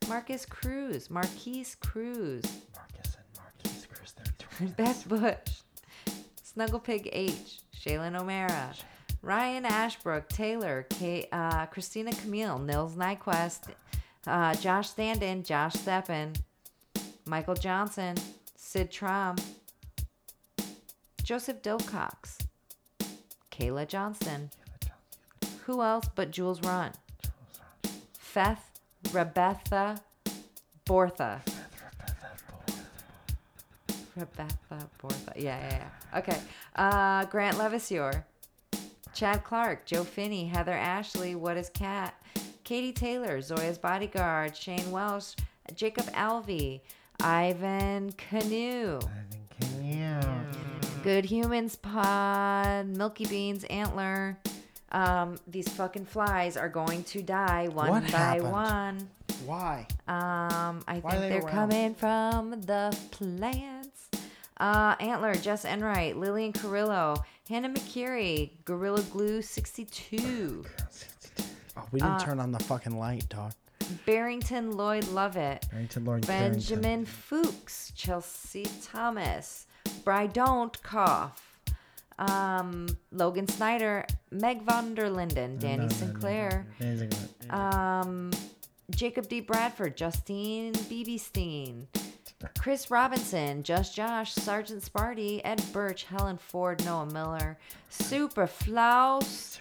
Marcus Cruz. Marquise Cruz. Marcus and Marquise Cruz. Beth Bush. Snuggle Pig H. Shaylin O'Mara. Ryan Ashbrook. Taylor. Kate, uh, Christina Camille. Nils Nyquist. Uh, Josh Standen. Josh Steppen. Michael Johnson. Sid Trom. Joseph Dilcox. Kayla Johnston. Who else but Jules Run? Feth Rebecca Bortha. Rebecca Bortha. Yeah, yeah, yeah. Okay. Uh, Grant Levisior. Chad Clark. Joe Finney. Heather Ashley. What is Cat? Katie Taylor. Zoya's Bodyguard. Shane Welsh. Jacob Alvey. Ivan Canoe. Good Humans Pod. Milky Beans Antler. Um, these fucking flies are going to die one What by happened? one. Why? Um, I Why think they they're around? coming from the plants. Uh, Antler, Jess Enright, Lillian Carrillo, Hannah McCurry, Gorilla Glue 62, Oh, we Uh, didn't turn on the fucking light, dog. Barrington Lloyd Lovett, Barrington Benjamin Fuchs, Chelsea Thomas, Bry Don't Cough, um, Logan Snyder, Meg von der Linden, Danny Sinclair, um, Jacob D. Bradford, Justine Beebestein, Chris Robinson, Just Josh, Sergeant Sparty, Ed Birch, Helen Ford, Noah Miller, Super Flaus,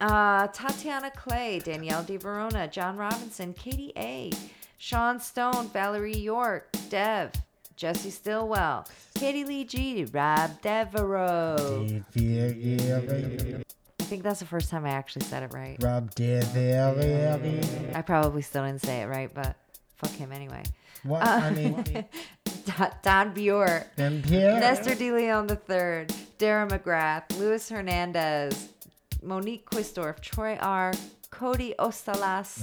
uh, Tatiana Clay, Danielle De Verona, John Robinson, Katie A, Sean Stone, Valerie York, Dev, Jesse Stillwell, Katie Lee G, Rob Devereaux. I think that's the first time I actually said it right. Rob Devereaux. I probably still didn't say it right, but fuck him anyway. What? I mean, Don, Don Buer, then Pierre. Nestor De Leon III, Dara McGrath, Luis Hernandez, Monique Quistorf, Troy R., Cody Ostalas,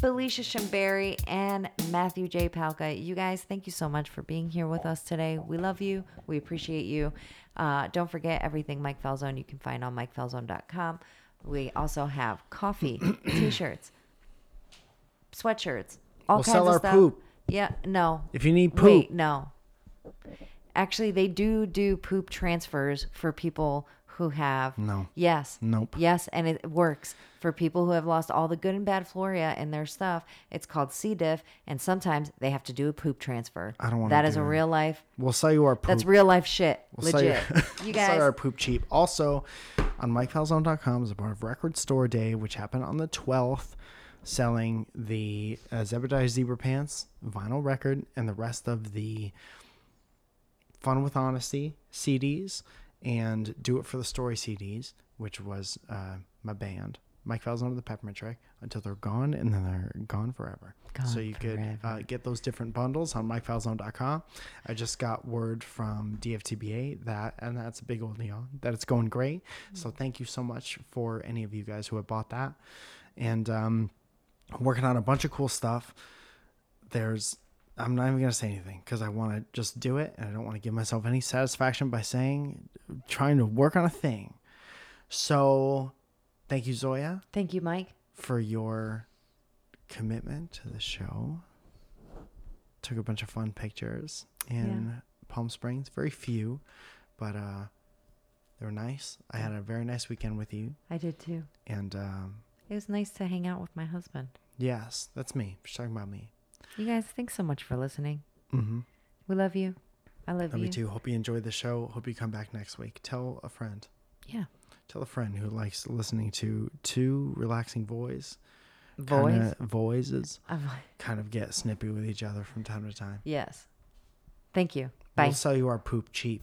Felicia Shimberry, and Matthew J. Palka. You guys, thank you so much for being here with us today. We love you. We appreciate you. Uh, don't forget everything Mike Falzone you can find on MikeFalzone.com. We also have coffee, t-shirts, sweatshirts, all We'll kinds sell of our stuff. poop. Yeah, no. If you need poop, Wait, no. Actually, they do do poop transfers for people who have. No. Yes. Nope. Yes, and it works for people who have lost all the good and bad flora in their stuff. It's called C. diff, and sometimes they have to do a poop transfer. I don't wanna That is do a real life. we'll sell you our poop. That's real life shit. We'll sell you- Legit. we'll you sell you our poop cheap. Also, on MikeFalzone.com is a part of Record Store Day, which happened on the 12th, selling the uh, Zebediah Zebra Pants vinyl record and the rest of the Fun with Honesty CDs and Do It for the Story CDs, which was uh, my band. Mike Falzone and the Peppermint Trick until they're gone and then they're gone forever. so Gone you could uh, get those different bundles on MikeFalzone.com. I just got word from DFTBA that, and that's a big old deal, that it's going great. So thank you so much for any of you guys who have bought that. And um, working on a bunch of cool stuff. There's, I'm not even going to say anything because I want to just do it and I don't want to give myself any satisfaction by saying, trying to work on a thing. So thank you, Zoya Thank you, Mike. for your commitment to the show. Took a bunch of fun pictures in Palm Springs. Very few, but uh, they were nice. I had a very nice weekend with you, I did too. and um, It was nice to hang out with my husband. yes, that's me. She's talking about me. You guys, thanks so much for listening. Mm-hmm. We love you. I love Love you. you too. Hope you enjoyed the show. Hope you come back next week. Tell a friend. Yeah. Tell a friend who likes listening to two relaxing voice Voice. voices kind of get snippy with each other from time to time. yes. Thank you. Bye. We'll sell you our poop cheap.